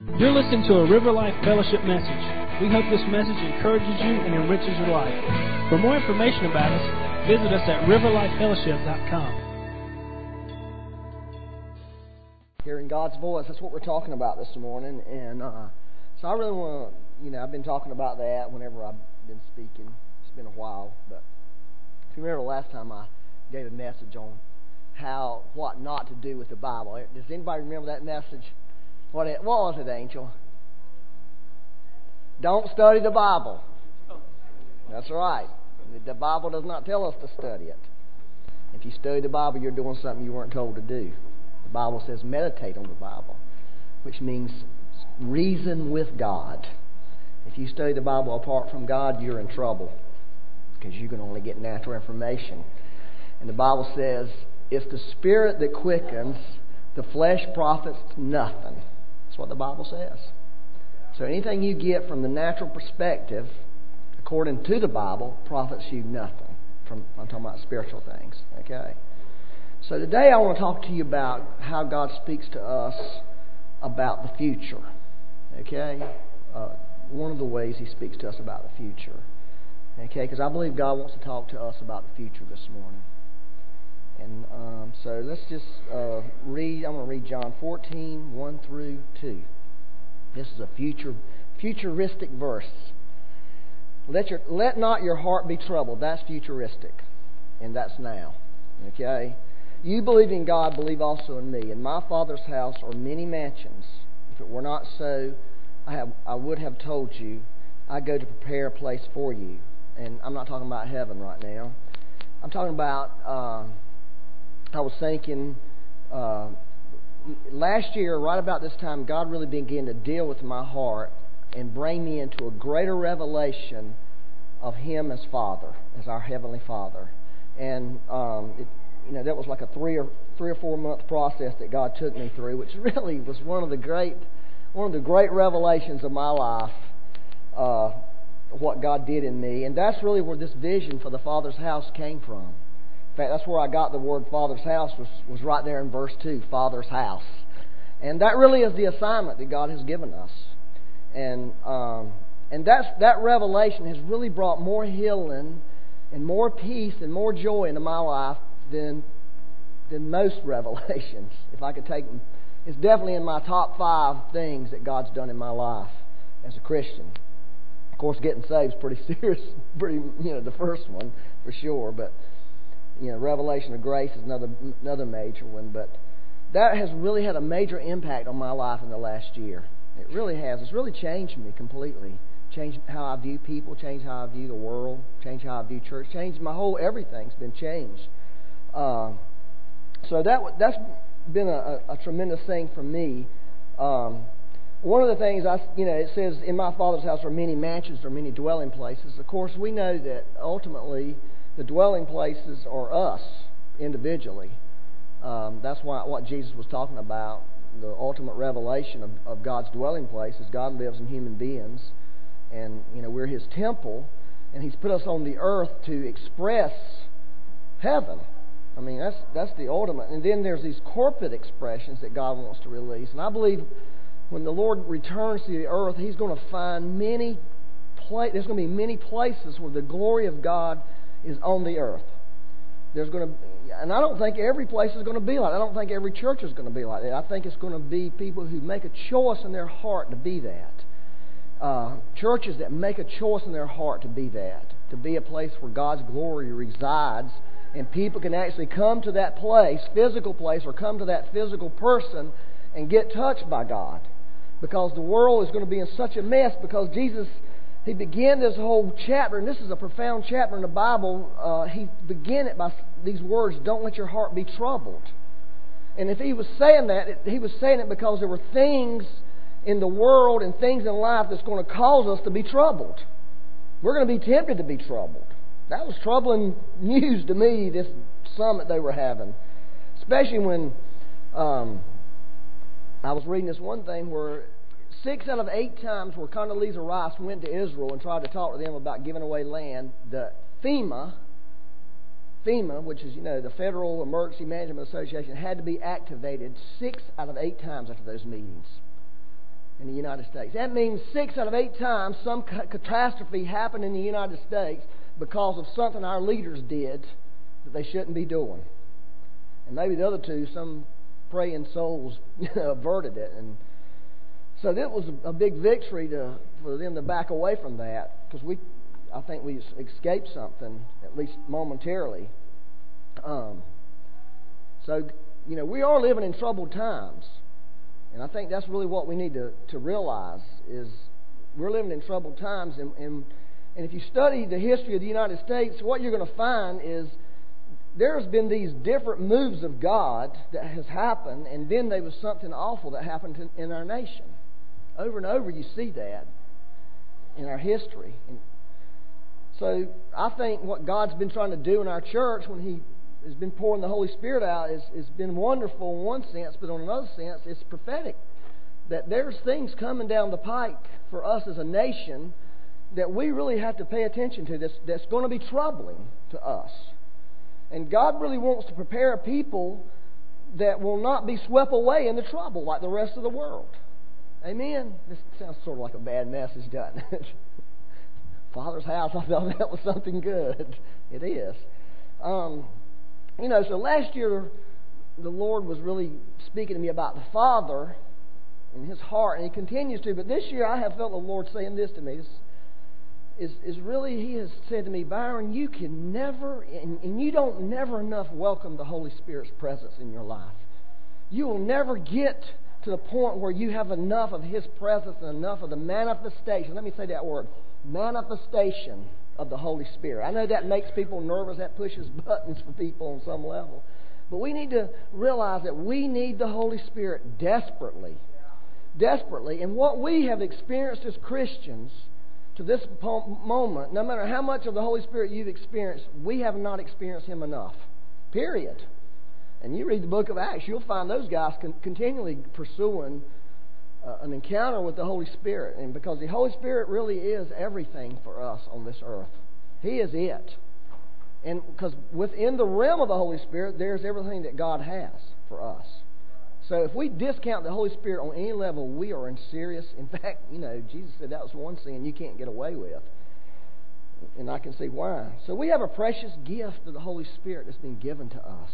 You're listening to a River Life Fellowship message. We hope this message encourages you and enriches your life. For more information about us, visit us at riverlifefellowship.com. Hearing God's voice, that's what we're talking about this morning. And uh, so I really want to, you know, I've been talking about that whenever I've been speaking. It's been a while, but if you remember the last time I gave a message on how, what not to do with the Bible. Does anybody remember that message? What, it, what was it, Angel? Don't study the Bible. That's right. The Bible does not tell us to study it. If you study the Bible, you're doing something you weren't told to do. The Bible says meditate on the Bible, which means reason with God. If you study the Bible apart from God, you're in trouble because you can only get natural information. And the Bible says, it's the Spirit that quickens, the flesh profits nothing. What the Bible says. So anything you get from the natural perspective, according to the Bible, profits you nothing. From I'm talking about spiritual things. Okay. So today I want to talk to you about how God speaks to us about the future. Okay? Uh, one of the ways He speaks to us about the future. Okay? Because I believe God wants to talk to us about the future this morning. And um, so let's just uh, read. I'm going to read John 14, 1 through 2. This is a future, futuristic verse. Let, your, let not your heart be troubled. That's futuristic. And that's now. Okay? You believe in God, believe also in me. In my Father's house are many mansions. If it were not so, I, have, I would have told you. I go to prepare a place for you. And I'm not talking about heaven right now. I'm talking about. Uh, I was thinking uh, last year, right about this time, God really began to deal with my heart and bring me into a greater revelation of Him as Father, as our Heavenly Father. And um, it, you know that was like a three or three or four month process that God took me through, which really was one of the great one of the great revelations of my life. Uh, what God did in me, and that's really where this vision for the Father's house came from. In fact, that's where I got the word Father's house was, was right there in verse 2, Father's house. And that really is the assignment that God has given us. And um, and that's, that revelation has really brought more healing and more peace and more joy into my life than than most revelations. If I could take them, it's definitely in my top five things that God's done in my life as a Christian. Of course, getting saved is pretty serious, pretty you know the first one for sure, but you know, revelation of grace is another another major one, but that has really had a major impact on my life in the last year. It really has. It's really changed me completely. Changed how I view people, changed how I view the world, changed how I view church, changed my whole everything's been changed. Uh, so that that's been a, a, tremendous thing for me. Um, one of the things I, you know, it says in my Father's house are many mansions, or many dwelling places. Of course, we know that ultimately the dwelling places are us individually. Um, that's why what Jesus was talking about. The ultimate revelation of, of God's dwelling place is God lives in human beings, and you know we're His temple, and He's put us on the earth to express heaven. I mean that's that's the ultimate. And then there's these corporate expressions that God wants to release, and I believe when the Lord returns to the earth, He's going to find many. Pla- there's going to be many places where the glory of God is on the earth. There's going to, and I don't think every place is going to be like. That. I don't think every church is going to be like that. I think it's going to be people who make a choice in their heart to be that. Uh, churches that make a choice in their heart to be that, to be a place where God's glory resides, and people can actually come to that place, physical place, or come to that physical person and get touched by God. Because the world is going to be in such a mess because Jesus he began this whole chapter, and this is a profound chapter in the Bible. Uh, he began it by these words Don't let your heart be troubled. And if he was saying that, he was saying it because there were things in the world and things in life that's going to cause us to be troubled. We're going to be tempted to be troubled. That was troubling news to me, this summit they were having. Especially when um, I was reading this one thing where six out of eight times where Condoleezza Rice went to Israel and tried to talk to them about giving away land, the FEMA, FEMA, which is, you know, the Federal Emergency Management Association, had to be activated six out of eight times after those meetings. in the United States. That means six out of eight times some catastrophe happened in the United States because of something our leaders did that they shouldn't be doing. And maybe the other two, some praying souls averted it. And so that was a big victory to, for them to back away from that because we, I think we escaped something, at least momentarily. Um, so, you know, we are living in troubled times. And I think that's really what we need to, to realize is we're living in troubled times. And, and, and if you study the history of the United States, what you're going to find is there's been these different moves of God that has happened, and then there was something awful that happened in, in our nation. Over and over, you see that in our history. And so I think what God's been trying to do in our church when He has been pouring the Holy Spirit out is has been wonderful in one sense, but in another sense, it's prophetic. That there's things coming down the pike for us as a nation that we really have to pay attention to that's, that's going to be troubling to us. And God really wants to prepare a people that will not be swept away in the trouble like the rest of the world. Amen. This sounds sort of like a bad message, doesn't it? Father's house, I thought that was something good. It is. Um, you know, so last year the Lord was really speaking to me about the Father in His heart, and He continues to. But this year I have felt the Lord saying this to me. This is, is really, He has said to me, Byron, you can never, and, and you don't never enough welcome the Holy Spirit's presence in your life. You will never get to the point where you have enough of His presence and enough of the manifestation. Let me say that word manifestation of the Holy Spirit. I know that makes people nervous, that pushes buttons for people on some level. But we need to realize that we need the Holy Spirit desperately. Desperately. And what we have experienced as Christians to this moment, no matter how much of the Holy Spirit you've experienced, we have not experienced Him enough. Period. And you read the book of Acts, you'll find those guys con- continually pursuing uh, an encounter with the Holy Spirit. And because the Holy Spirit really is everything for us on this earth, He is it. And because within the realm of the Holy Spirit, there's everything that God has for us. So if we discount the Holy Spirit on any level, we are in serious. In fact, you know, Jesus said that was one sin you can't get away with. And I can see why. So we have a precious gift of the Holy Spirit that's been given to us.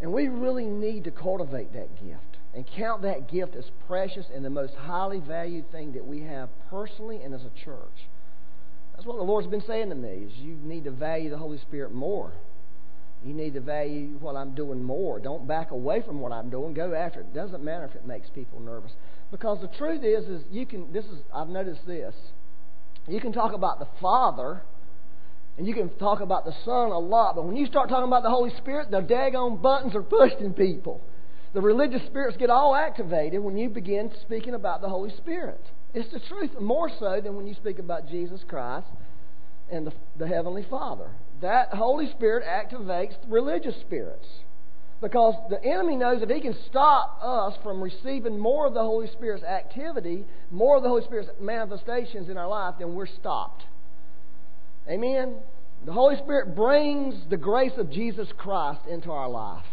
And we really need to cultivate that gift and count that gift as precious and the most highly valued thing that we have personally and as a church. That's what the Lord's been saying to me is you need to value the Holy Spirit more. You need to value what I'm doing more. Don't back away from what I'm doing. Go after it. It doesn't matter if it makes people nervous. Because the truth is, is you can this is I've noticed this. You can talk about the Father and you can talk about the Son a lot, but when you start talking about the Holy Spirit, the daggone buttons are pushed in people. The religious spirits get all activated when you begin speaking about the Holy Spirit. It's the truth, more so than when you speak about Jesus Christ and the, the Heavenly Father. That Holy Spirit activates religious spirits. Because the enemy knows if he can stop us from receiving more of the Holy Spirit's activity, more of the Holy Spirit's manifestations in our life, then we're stopped. Amen? The Holy Spirit brings the grace of Jesus Christ into our life.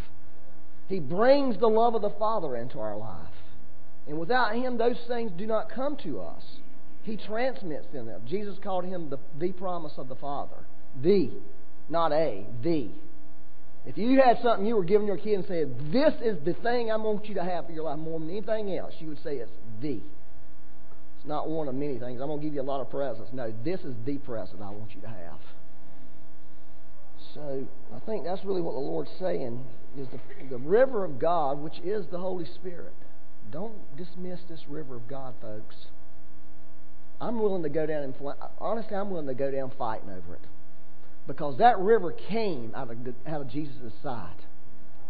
He brings the love of the Father into our life. And without Him, those things do not come to us. He transmits them. Jesus called Him the, the promise of the Father. The, not a, the. If you had something you were giving your kid and said, This is the thing I want you to have for your life more than anything else, you would say it's the. Not one of many things. I'm going to give you a lot of presents. No, this is the present I want you to have. So I think that's really what the Lord's saying is the, the river of God, which is the Holy Spirit. Don't dismiss this river of God, folks. I'm willing to go down and honestly, I'm willing to go down fighting over it because that river came out of out of Jesus' side.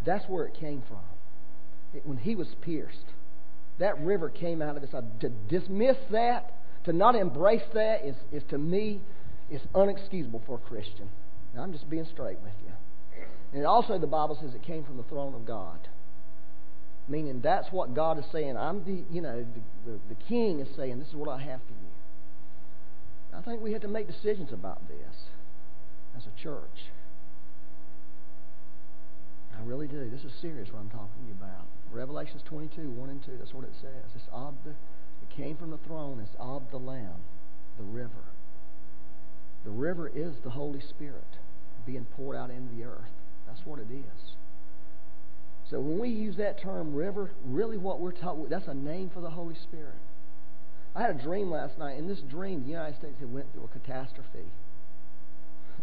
That's where it came from. It, when he was pierced, that river came out of his side. Uh, to dismiss that, to not embrace that, is, is to me is unexcusable for a Christian. Now, I'm just being straight with you. And also, the Bible says it came from the throne of God. Meaning, that's what God is saying. I'm the, you know, the, the, the king is saying, this is what I have for you. I think we have to make decisions about this as a church. I really do. This is serious what I'm talking to you about. Revelations 22, 1 and 2, that's what it says. It's of the it came from the throne It's of the Lamb, the river. The river is the Holy Spirit being poured out into the earth. That's what it is. So when we use that term river, really what we're talking that's a name for the Holy Spirit. I had a dream last night. In this dream, the United States had went through a catastrophe.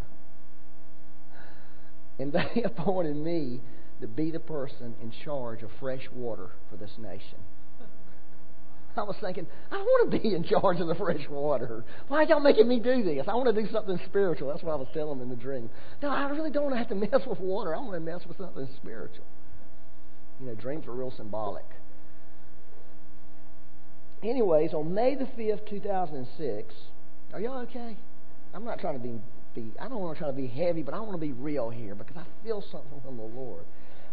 and they appointed me to be the person in charge of fresh water for this nation. I was thinking, I want to be in charge of the fresh water. Why are y'all making me do this? I want to do something spiritual. That's what I was telling them in the dream. No, I really don't want to have to mess with water. I want to mess with something spiritual. You know, dreams are real symbolic. Anyways, on May the 5th, 2006, are y'all okay? I'm not trying to be, be I don't want to try to be heavy, but I want to be real here because I feel something from the Lord.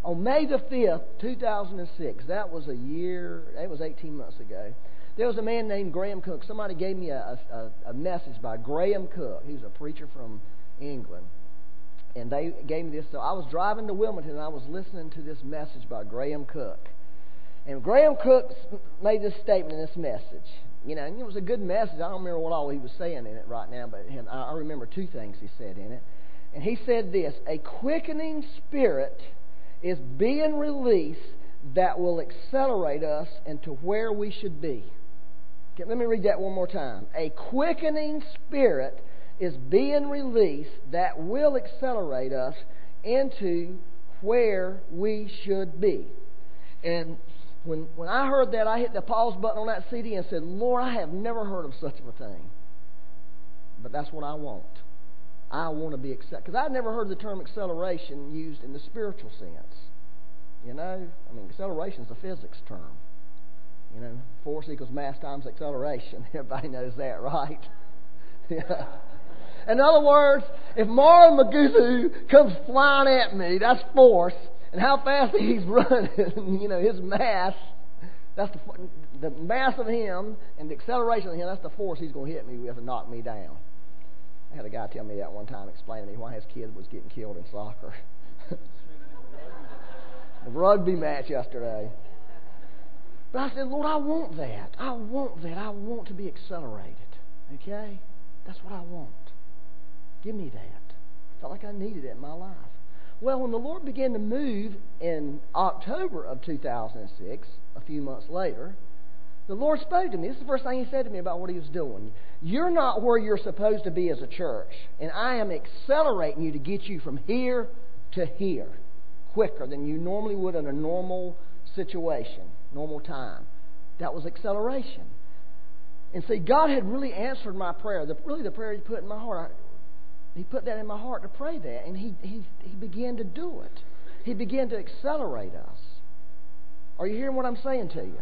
On May the 5th, 2006, that was a year, it was 18 months ago, there was a man named Graham Cooke. Somebody gave me a, a, a message by Graham Cooke. He was a preacher from England. And they gave me this. So I was driving to Wilmington and I was listening to this message by Graham Cooke. And Graham Cooke made this statement in this message. You know, and it was a good message. I don't remember what all he was saying in it right now, but I remember two things he said in it. And he said this A quickening spirit is being released that will accelerate us into where we should be. Okay, let me read that one more time. A quickening spirit is being released that will accelerate us into where we should be. And when, when I heard that, I hit the pause button on that CD and said, Lord, I have never heard of such a thing. But that's what I want. I want to be accepted. Because I've never heard the term acceleration used in the spiritual sense. You know, I mean, acceleration is a physics term. You know, force equals mass times acceleration. Everybody knows that, right? yeah. In other words, if Marlon Maguzu comes flying at me, that's force and how fast he's running, you know, his mass, that's the, the mass of him and the acceleration of him, that's the force he's going to hit me with and knock me down. I had a guy tell me that one time, explaining to me why his kid was getting killed in soccer. the rugby match yesterday. But I said, Lord, I want that. I want that. I want to be accelerated. Okay? That's what I want. Give me that. I felt like I needed it in my life. Well, when the Lord began to move in October of 2006, a few months later, the Lord spoke to me. This is the first thing He said to me about what He was doing. You're not where you're supposed to be as a church, and I am accelerating you to get you from here to here quicker than you normally would in a normal situation, normal time. That was acceleration. And see, God had really answered my prayer. The, really, the prayer He put in my heart. He put that in my heart to pray that, and he, he, he began to do it. He began to accelerate us. Are you hearing what I'm saying to you?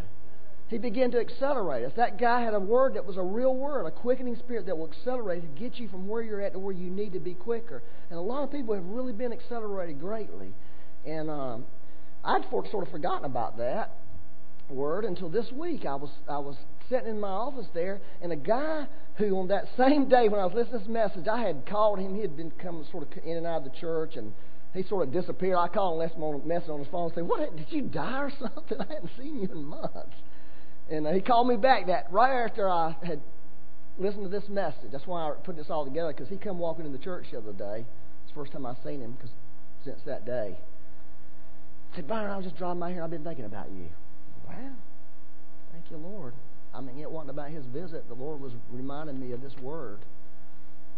He began to accelerate us. That guy had a word that was a real word, a quickening spirit that will accelerate and get you from where you're at to where you need to be quicker. And a lot of people have really been accelerated greatly. And um, I'd sort of forgotten about that word until this week. I was I was sitting in my office there, and a guy who on that same day when I was listening to this message, I had called him. He had been coming sort of in and out of the church, and he sort of disappeared. I called and left him on message on his phone, saying, "What? Did you die or something? I hadn't seen you in months." And he called me back that right after I had listened to this message. That's why I put this all together because he come walking in the church the other day. It's the first time I've seen him cause, since that day. He said, Byron, I was just driving by here. I've been thinking about you. Wow. Thank you, Lord. I mean, it wasn't about his visit. The Lord was reminding me of this word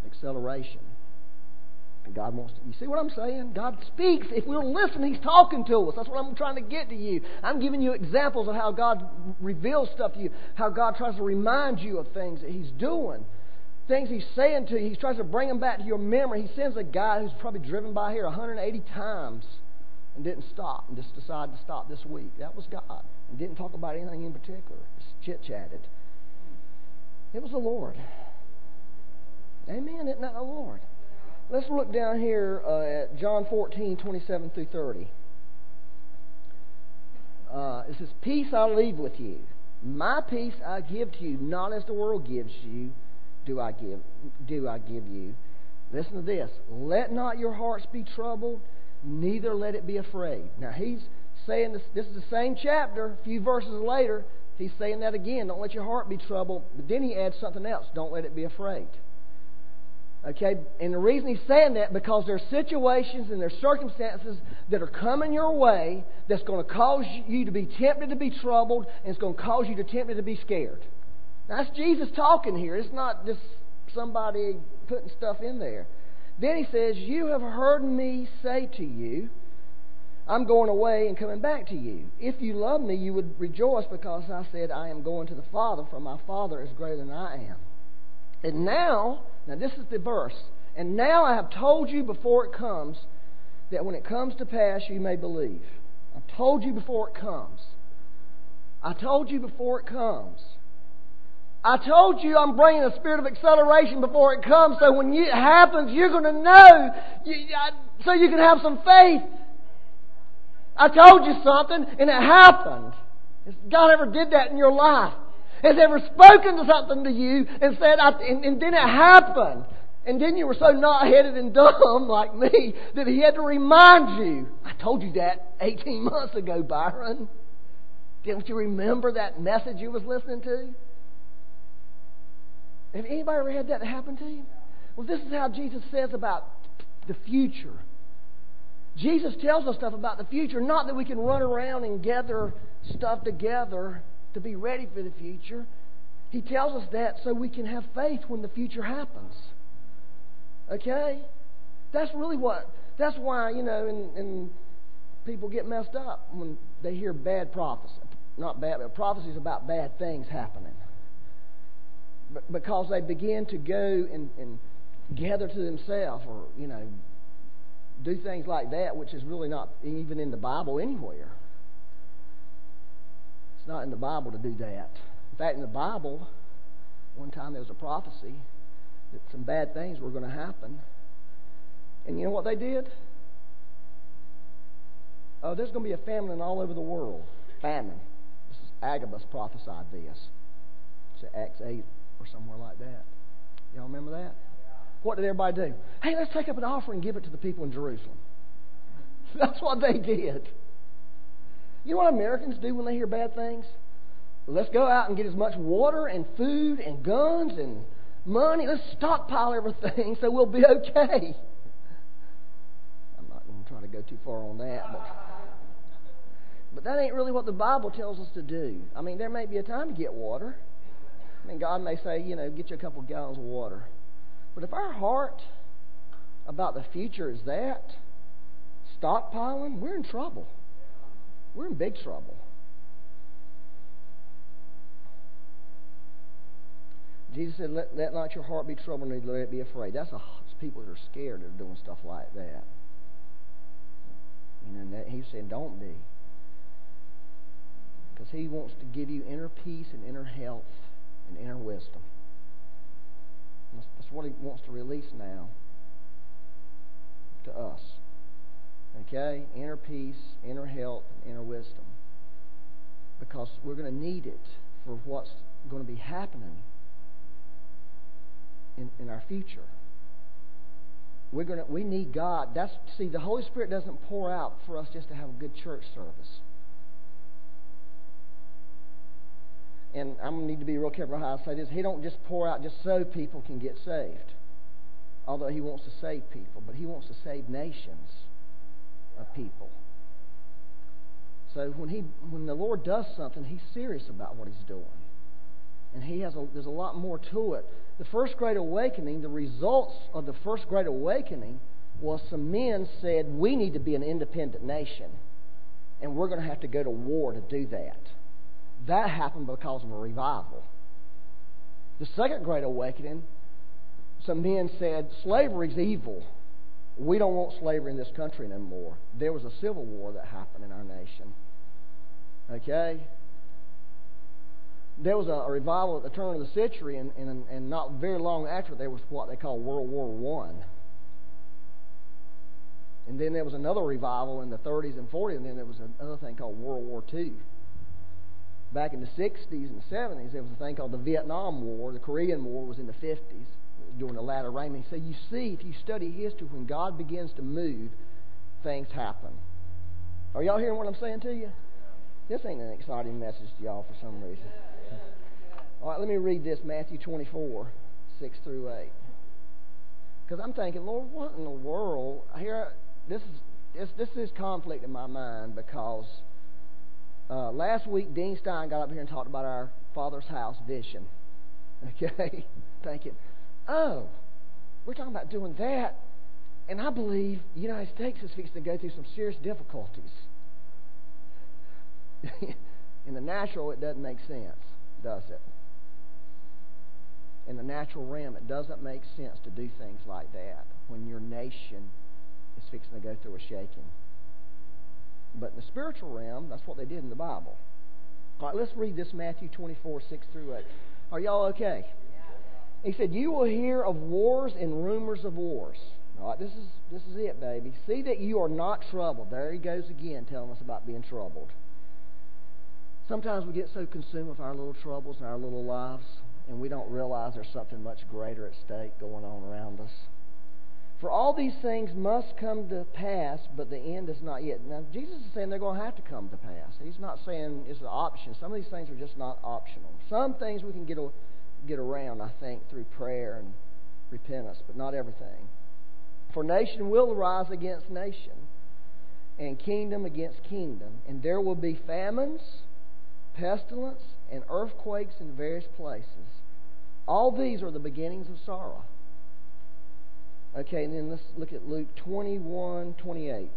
acceleration. And God wants to. You see what I'm saying? God speaks. If we're listening, He's talking to us. That's what I'm trying to get to you. I'm giving you examples of how God reveals stuff to you, how God tries to remind you of things that He's doing, things He's saying to you. He tries to bring them back to your memory. He sends a guy who's probably driven by here 180 times and didn't stop and just decided to stop this week. That was God and didn't talk about anything in particular. Just chit chatted. It was the Lord. Amen. Isn't that the Lord? Let's look down here uh, at John 14, 27 through 30. Uh, it says, Peace I leave with you. My peace I give to you, not as the world gives you, do I give do I give you. Listen to this. Let not your hearts be troubled, neither let it be afraid. Now he's saying this, this is the same chapter, a few verses later. He's saying that again. Don't let your heart be troubled. But then he adds something else. Don't let it be afraid. Okay? And the reason he's saying that because there are situations and there are circumstances that are coming your way that's going to cause you to be tempted to be troubled and it's going to cause you to tempted to be scared. That's Jesus talking here. It's not just somebody putting stuff in there. Then he says, You have heard me say to you, I'm going away and coming back to you. If you love me, you would rejoice because I said, I am going to the Father, for my Father is greater than I am. And now, now this is the verse, and now I have told you before it comes, that when it comes to pass, you may believe. I've told you before it comes. I told you before it comes. I told you I'm bringing a spirit of acceleration before it comes, so when it happens, you're going to know, you, so you can have some faith. I told you something, and it happened. Has God ever did that in your life? Has ever spoken to something to you and said, and, and then it happened? And then you were so knot-headed and dumb like me that he had to remind you. I told you that 18 months ago, Byron. Don't you remember that message you was listening to? Have anybody ever had that happen to you? Well, this is how Jesus says about the future. Jesus tells us stuff about the future, not that we can run around and gather stuff together to be ready for the future. He tells us that so we can have faith when the future happens. Okay? That's really what, that's why, you know, and, and people get messed up when they hear bad prophecy. Not bad, but prophecies about bad things happening because they begin to go and, and gather to themselves or, you know, do things like that, which is really not even in the Bible anywhere. It's not in the Bible to do that. In fact, in the Bible, one time there was a prophecy that some bad things were going to happen. And you know what they did? Oh, there's going to be a famine all over the world. Famine. This is Agabus prophesied this. It's Acts 8 or somewhere like that. Y'all remember that? What did everybody do? Hey, let's take up an offering and give it to the people in Jerusalem. That's what they did. You know what Americans do when they hear bad things? Let's go out and get as much water and food and guns and money. Let's stockpile everything so we'll be okay. I'm not going to try to go too far on that, but but that ain't really what the Bible tells us to do. I mean, there may be a time to get water. I mean, God may say, you know, get you a couple gallons of water. But if our heart about the future is that, stockpiling, we're in trouble. We're in big trouble. Jesus said, let, let not your heart be troubled, nor let it be afraid. That's a, people that are scared that are doing stuff like that. You know, he's saying, don't be. Because he wants to give you inner peace and inner health and inner wisdom. That's, that's what he wants to release now to us. Okay? Inner peace, inner health, inner wisdom. Because we're going to need it for what's going to be happening in, in our future. We're gonna, we need God. That's see, the Holy Spirit doesn't pour out for us just to have a good church service. and I'm to need to be real careful how I say this. He don't just pour out just so people can get saved. Although he wants to save people, but he wants to save nations of people. So when he when the Lord does something, he's serious about what he's doing. And he has a, there's a lot more to it. The first great awakening, the results of the first great awakening was some men said, We need to be an independent nation. And we're going to have to go to war to do that. That happened because of a revival. The second great awakening, some men said, slavery's evil. We don't want slavery in this country anymore. There was a civil war that happened in our nation. Okay? There was a, revival at the turn of the century, and, and, and not very long after, there was what they call World War One. And then there was another revival in the 30s and 40s, and then there was another thing called World War II back in the 60s and 70s, there was a thing called the Vietnam War. The Korean War was in the 50s during the latter rain. So you see, if you study history, when God begins to move, things happen. Are y'all hearing what I'm saying to you? This ain't an exciting message to y'all for some reason. All right, let me read this Matthew 24, 6 through 8. Because I'm thinking, Lord, what in the world? Here, this is this this is conflict in my mind because uh, last week Dean Stein got up here and talked about our Father's house vision. Okay, thinking, oh, we're talking about doing that, and I believe the United States is fixing to go through some serious difficulties. in the natural, it doesn't make sense, does it? In the natural realm, it doesn't make sense to do things like that when your nation is fixing to go through a shaking. But in the spiritual realm, that's what they did in the Bible. All right, let's read this Matthew 24, 6 through 8. Are y'all okay? He said, You will hear of wars and rumors of wars. All right, this is, this is it, baby. See that you are not troubled. There he goes again, telling us about being troubled. Sometimes we get so consumed with our little troubles and our little lives, and we don't realize there's something much greater at stake going on around us. For all these things must come to pass, but the end is not yet. Now, Jesus is saying they're going to have to come to pass. He's not saying it's an option. Some of these things are just not optional. Some things we can get, get around, I think, through prayer and repentance, but not everything. For nation will rise against nation, and kingdom against kingdom, and there will be famines, pestilence, and earthquakes in various places. All these are the beginnings of sorrow. Okay, and then let's look at Luke 21, 28.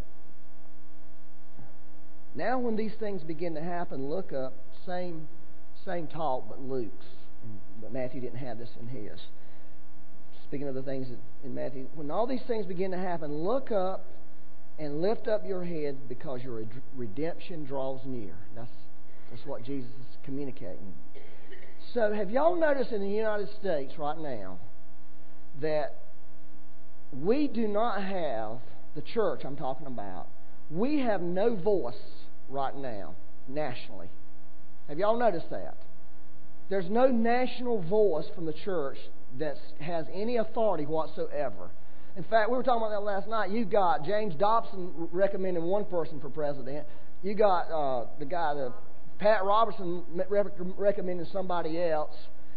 Now, when these things begin to happen, look up. Same, same talk, but Luke's. But Matthew didn't have this in his. Speaking of the things in Matthew, when all these things begin to happen, look up and lift up your head because your redemption draws near. That's, that's what Jesus is communicating. So, have y'all noticed in the United States right now that we do not have, the church I'm talking about, we have no voice right now, nationally. Have y'all noticed that? There's no national voice from the church that has any authority whatsoever. In fact, we were talking about that last night. You got James Dobson recommending one person for president. You got uh, the guy, the Pat Robertson recommending somebody else.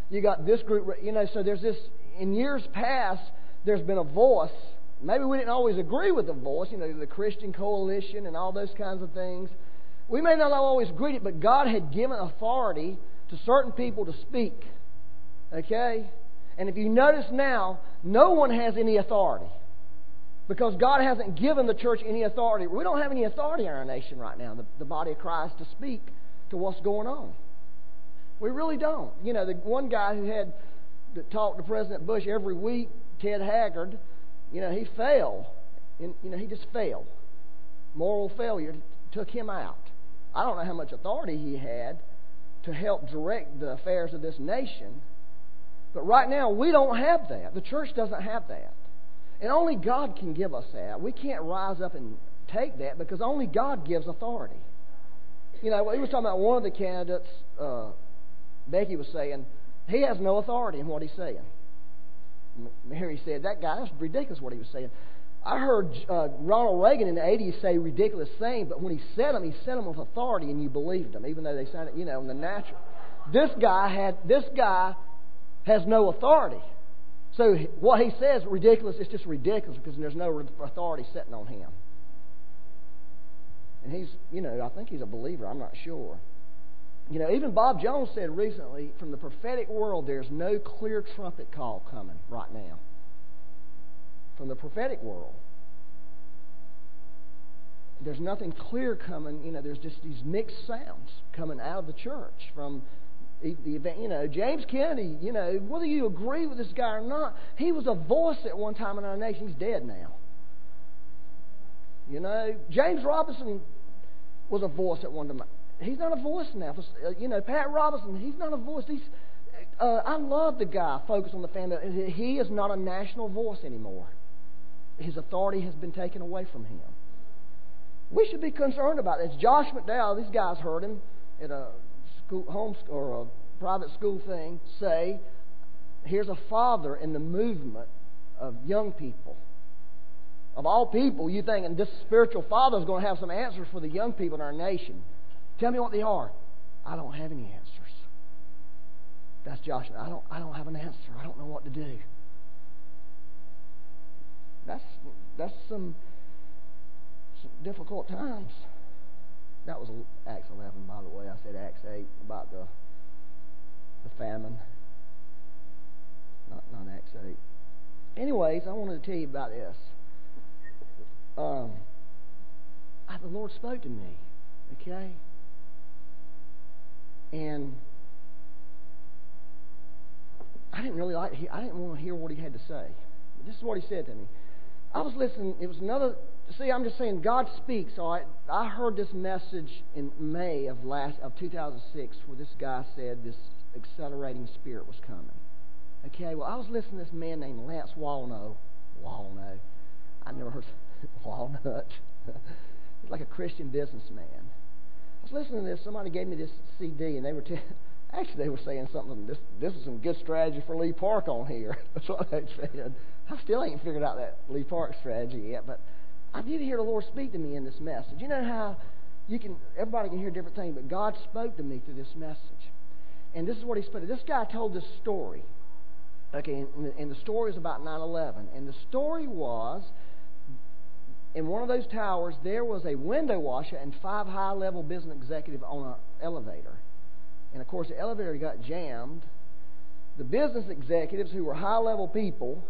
You got this group. You know, so there's this. In years past, there's been a voice. Maybe we didn't always agree with the voice, you know, the Christian coalition and all those kinds of things. We may not always agree it, but God had given authority to certain people to speak. Okay? And if you notice now, no one has any authority. Because God hasn't given the church any authority. We don't have any authority in our nation right now, the, the body of Christ, to speak to what's going on. We really don't. You know, the one guy who had talked to President Bush every week Ted Haggard, you know, he fell. In, you know, he just fell. Moral failure took him out. I don't know how much authority he had to help direct the affairs of this nation. But right now, we don't have that. The church doesn't have that. And only God can give us that. We can't rise up and take that because only God gives authority. You know, he was talking about one of the candidates, uh, Becky was saying, he has no authority in what he's saying. Mary said, That guy, that's ridiculous what he was saying. I heard uh, Ronald Reagan in the 80s say ridiculous things, but when he said them, he said them with authority and you believed them, even though they sounded, you know, in the natural. This guy had, this guy has no authority. So what he says ridiculous, it's just ridiculous because there's no authority sitting on him. And he's, you know, I think he's a believer. I'm not sure. You know, even Bob Jones said recently from the prophetic world, there's no clear trumpet call coming right now. From the prophetic world. There's nothing clear coming. You know, there's just these mixed sounds coming out of the church from the event. You know, James Kennedy, you know, whether you agree with this guy or not, he was a voice at one time in our nation. He's dead now. You know, James Robinson was a voice at one time he's not a voice now. Uh, you know, Pat Robertson, he's not a voice. He's, uh, I love the guy focused on the family. He is not a national voice anymore. His authority has been taken away from him. We should be concerned about this. Josh McDowell, these guys heard him at a school, home or a private school thing say, "Here's a father in the movement of young people." Of all people, you think, and this spiritual father is going to have some answers for the young people in our nation. Tell me what they are. I don't have any answers. That's Joshua. I don't, I don't have an answer. I don't know what to do. That's, that's some, some difficult times. That was Acts 11, by the way. I said Acts 8 about the, the famine. Not, not Acts 8. Anyways, I wanted to tell you about this. Um, I, the Lord spoke to me, okay? And I didn't really like. I didn't want to hear what he had to say. But this is what he said to me. I was listening. It was another. See, I'm just saying God speaks. All right. I I heard this message in May of last of 2006, where this guy said this accelerating spirit was coming. Okay. Well, I was listening to this man named Lance Wallnau. Wallnau. I never heard Walnut. He's like a Christian businessman. I was listening to this. Somebody gave me this CD, and they were. T- Actually, they were saying something. This this is some good strategy for Lee Park on here. That's what they said. I still ain't figured out that Lee Park strategy yet, but I did hear the Lord speak to me in this message. You know how you can everybody can hear different things, but God spoke to me through this message. And this is what He spoke. This guy told this story. Okay, and and the story is about 9/11, and the story was in one of those towers there was a window washer and five high-level business executives on an elevator and of course, the elevator got jammed. The business executives, who were high level people,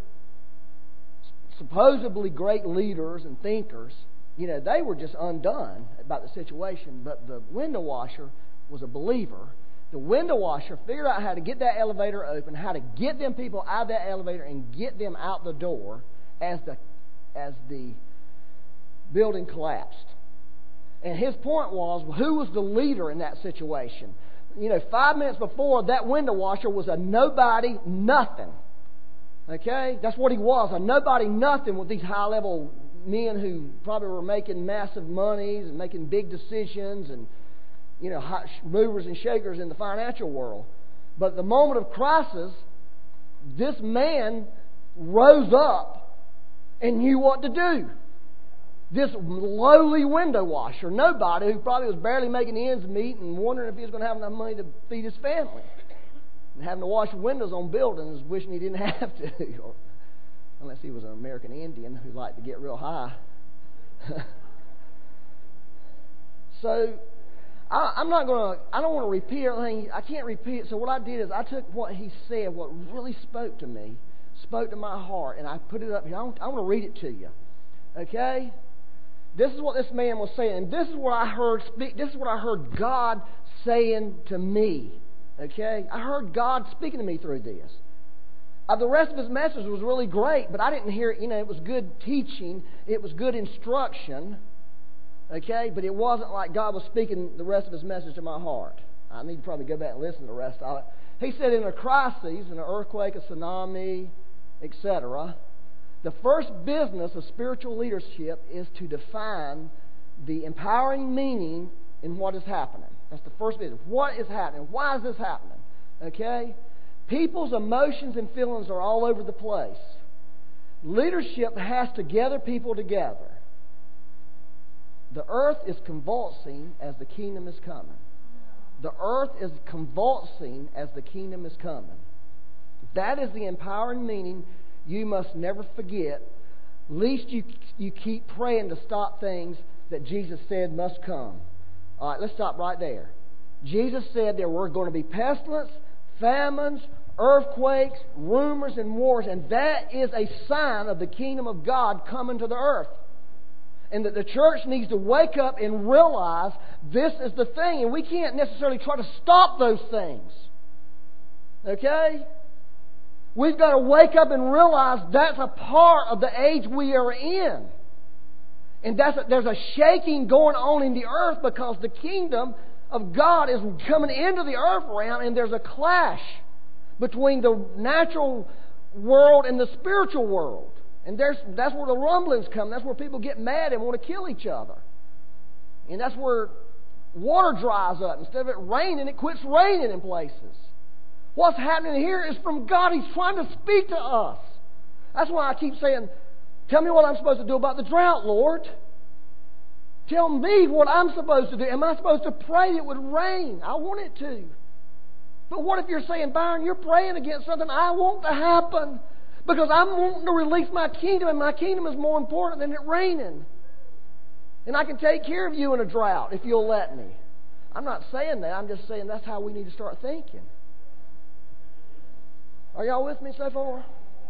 supposedly great leaders and thinkers, you know, they were just undone about the situation. But the window washer was a believer. The window washer figured out how to get that elevator open, how to get them people out of that elevator and get them out the door as the as the building collapsed. And his point was, who was the leader in that situation? You know, five minutes before, that window washer was a nobody, nothing. Okay? That's what he was, a nobody, nothing with these high level men who probably were making massive monies and making big decisions and, you know, movers and shakers in the financial world. But the moment of crisis, this man rose up and knew what to do this lowly window washer, nobody who probably was barely making ends meet and wondering if he was going to have enough money to feed his family. And having to wash windows on buildings, wishing he didn't have to. or, unless he was an American Indian who liked to get real high. so, I, I'm not going to, I don't want to repeat everything. I can't repeat. So, what I did is I took what he said, what really spoke to me, spoke to my heart, and I put it up here. I I want to read it to you. Okay? This is what this man was saying. And this is what I heard speak. This is what I heard God saying to me. Okay? I heard God speaking to me through this. Uh, the rest of his message was really great, but I didn't hear. You know, it was good teaching, it was good instruction. Okay? But it wasn't like God was speaking the rest of his message to my heart. I need to probably go back and listen to the rest of it. He said, in a crisis, in an earthquake, a tsunami, etc., the first business of spiritual leadership is to define the empowering meaning in what is happening. That's the first business. What is happening? Why is this happening? Okay? People's emotions and feelings are all over the place. Leadership has to gather people together. The earth is convulsing as the kingdom is coming. The earth is convulsing as the kingdom is coming. That is the empowering meaning you must never forget, least you, you keep praying to stop things that Jesus said must come. All right, let's stop right there. Jesus said there were going to be pestilence, famines, earthquakes, rumors, and wars, and that is a sign of the kingdom of God coming to the earth. And that the church needs to wake up and realize this is the thing, and we can't necessarily try to stop those things. Okay? We've got to wake up and realize that's a part of the age we are in. And that's a, there's a shaking going on in the earth because the kingdom of God is coming into the earth realm and there's a clash between the natural world and the spiritual world. And there's, that's where the rumblings come. That's where people get mad and want to kill each other. And that's where water dries up. Instead of it raining, it quits raining in places. What's happening here is from God. He's trying to speak to us. That's why I keep saying, Tell me what I'm supposed to do about the drought, Lord. Tell me what I'm supposed to do. Am I supposed to pray it would rain? I want it to. But what if you're saying, Byron, you're praying against something I want to happen because I'm wanting to release my kingdom, and my kingdom is more important than it raining. And I can take care of you in a drought if you'll let me. I'm not saying that. I'm just saying that's how we need to start thinking. Are y'all with me so far?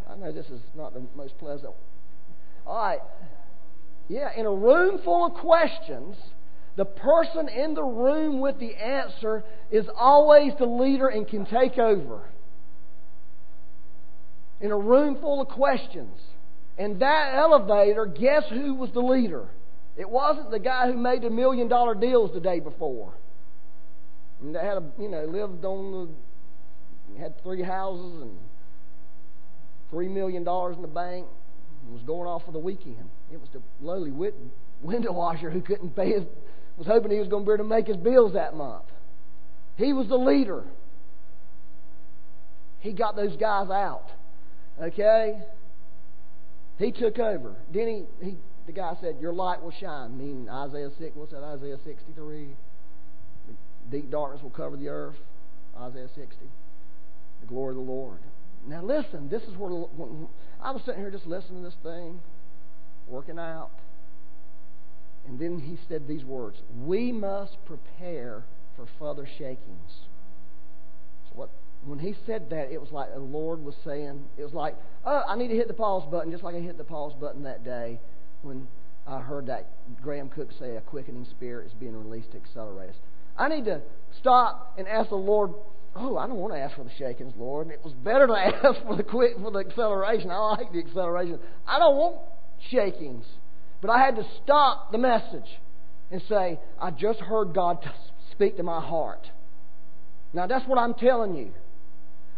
I know this is not the most pleasant. All right. Yeah, in a room full of questions, the person in the room with the answer is always the leader and can take over. In a room full of questions. And that elevator, guess who was the leader? It wasn't the guy who made the million dollar deals the day before. And they had a, you know, lived on the, had three houses and three million dollars in the bank and was going off for the weekend. It was the lowly window washer who couldn't pay his, was hoping he was going to be able to make his bills that month. He was the leader. He got those guys out. Okay? He took over. Then he, he the guy said, Your light will shine, meaning Isaiah 6, what's that, Isaiah 63? Deep darkness will cover the earth, Isaiah 60. The glory of the Lord. Now listen, this is where I was sitting here just listening to this thing, working out. And then he said these words We must prepare for further shakings. So what when he said that, it was like the Lord was saying, it was like, oh, I need to hit the pause button, just like I hit the pause button that day when I heard that Graham Cooke say a quickening spirit is being released to accelerate us. I need to stop and ask the Lord, oh, I don't want to ask for the shakings, Lord. It was better to ask for the quick for the acceleration. I like the acceleration. I don't want shakings. But I had to stop the message and say, I just heard God speak to my heart. Now that's what I'm telling you.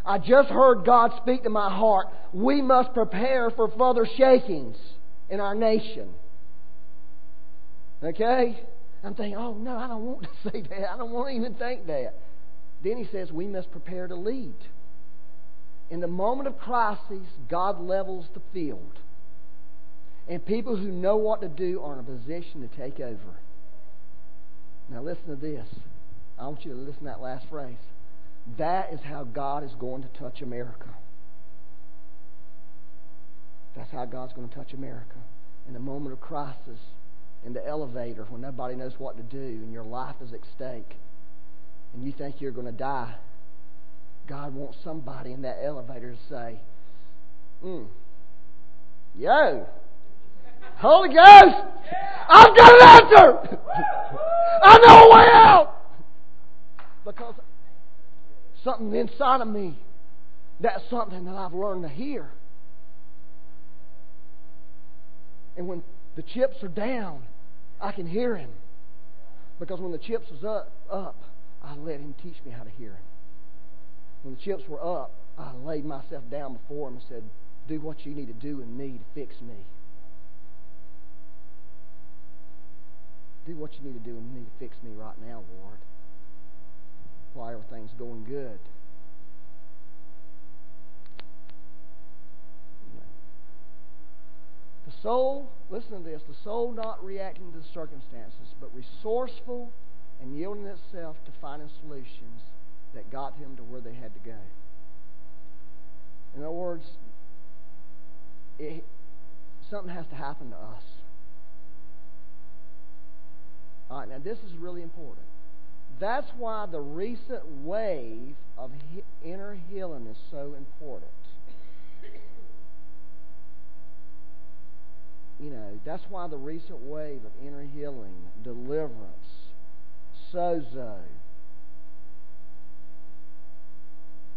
I just heard God speak to my heart. We must prepare for further shakings in our nation. Okay? I'm thinking, oh no, I don't want to say that. I don't want to even think that. Then he says we must prepare to lead. In the moment of crisis, God levels the field. And people who know what to do are in a position to take over. Now listen to this. I want you to listen to that last phrase. That is how God is going to touch America. That's how God's going to touch America. In the moment of crisis, in the elevator, when nobody knows what to do and your life is at stake, and you think you're going to die, God wants somebody in that elevator to say, mm, Yo, Holy Ghost, I've got an answer. I know a way out. Because something inside of me, that's something that I've learned to hear. And when the chips are down, I can hear him. Because when the chips was up, up, I let him teach me how to hear him. When the chips were up, I laid myself down before him and said, Do what you need to do in me to fix me. Do what you need to do in me to fix me right now, Lord. While everything's going good. The soul, listen to this, the soul not reacting to the circumstances, but resourceful and yielding itself to finding solutions that got him to where they had to go. In other words, it, something has to happen to us. All right, now this is really important. That's why the recent wave of inner healing is so important. You know, that's why the recent wave of inner healing, deliverance, sozo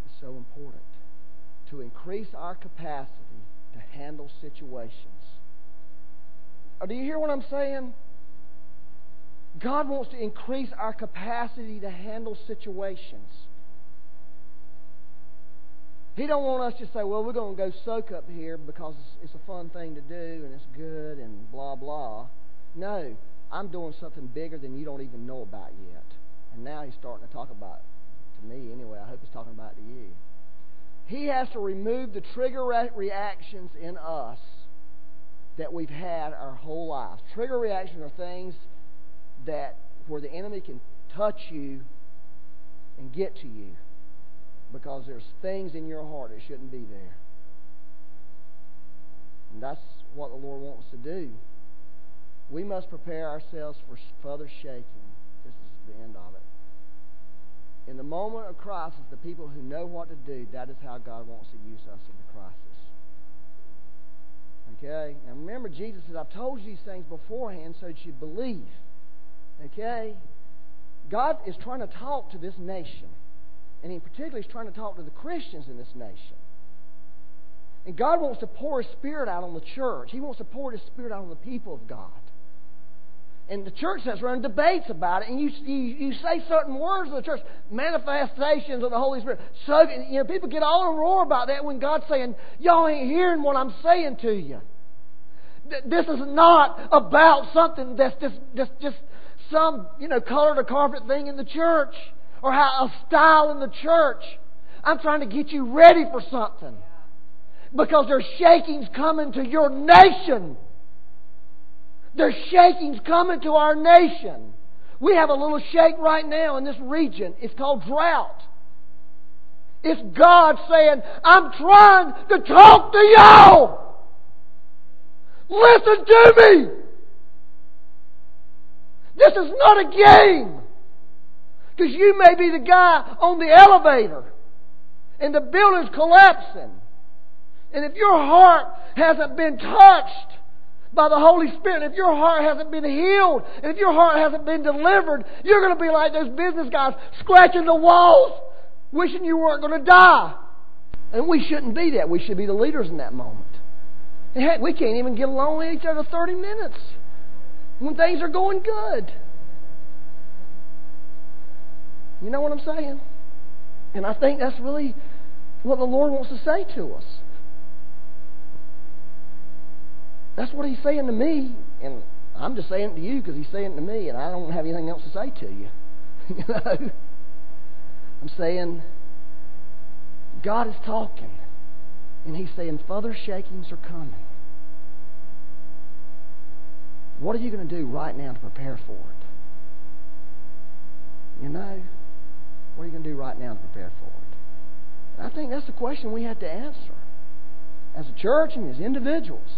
is so important to increase our capacity to handle situations. Do you hear what I'm saying? God wants to increase our capacity to handle situations. He don't want us to say, well, we're going to go soak up here because it's a fun thing to do and it's good and blah, blah. No, I'm doing something bigger than you don't even know about yet. And now he's starting to talk about it to me anyway. I hope he's talking about it to you. He has to remove the trigger re- reactions in us that we've had our whole lives. Trigger reactions are things that where the enemy can touch you and get to you because there's things in your heart that shouldn't be there. And that's what the Lord wants to do. We must prepare ourselves for further shaking. This is the end of it. In the moment of crisis, the people who know what to do, that is how God wants to use us in the crisis. Okay? Now remember, Jesus said, I've told you these things beforehand so that you believe. Okay? God is trying to talk to this nation. And in particular, He's trying to talk to the Christians in this nation. And God wants to pour His Spirit out on the church. He wants to pour His Spirit out on the people of God. And the church starts running debates about it, and you, you, you say certain words in the church, manifestations of the Holy Spirit. So you know, people get all a roar about that when God's saying, "Y'all ain't hearing what I'm saying to you." This is not about something that's just, just, just some you know color to carpet thing in the church or how a style in the church. I'm trying to get you ready for something because there's shakings coming to your nation. There's shakings coming to our nation. We have a little shake right now in this region. It's called drought. It's God saying, I'm trying to talk to y'all. Listen to me. This is not a game. Because you may be the guy on the elevator and the building's collapsing. And if your heart hasn't been touched by the Holy Spirit, if your heart hasn't been healed, and if your heart hasn't been delivered, you're going to be like those business guys scratching the walls, wishing you weren't going to die. And we shouldn't be that. We should be the leaders in that moment. heck, we can't even get along with each other 30 minutes when things are going good. You know what I'm saying? And I think that's really what the Lord wants to say to us. That's what He's saying to me, and I'm just saying it to you because He's saying it to me, and I don't have anything else to say to you. you know? I'm saying God is talking, and He's saying further shakings are coming. What are you going to do right now to prepare for it? You know? What are you going to do right now to prepare for it? And I think that's the question we have to answer as a church and as individuals.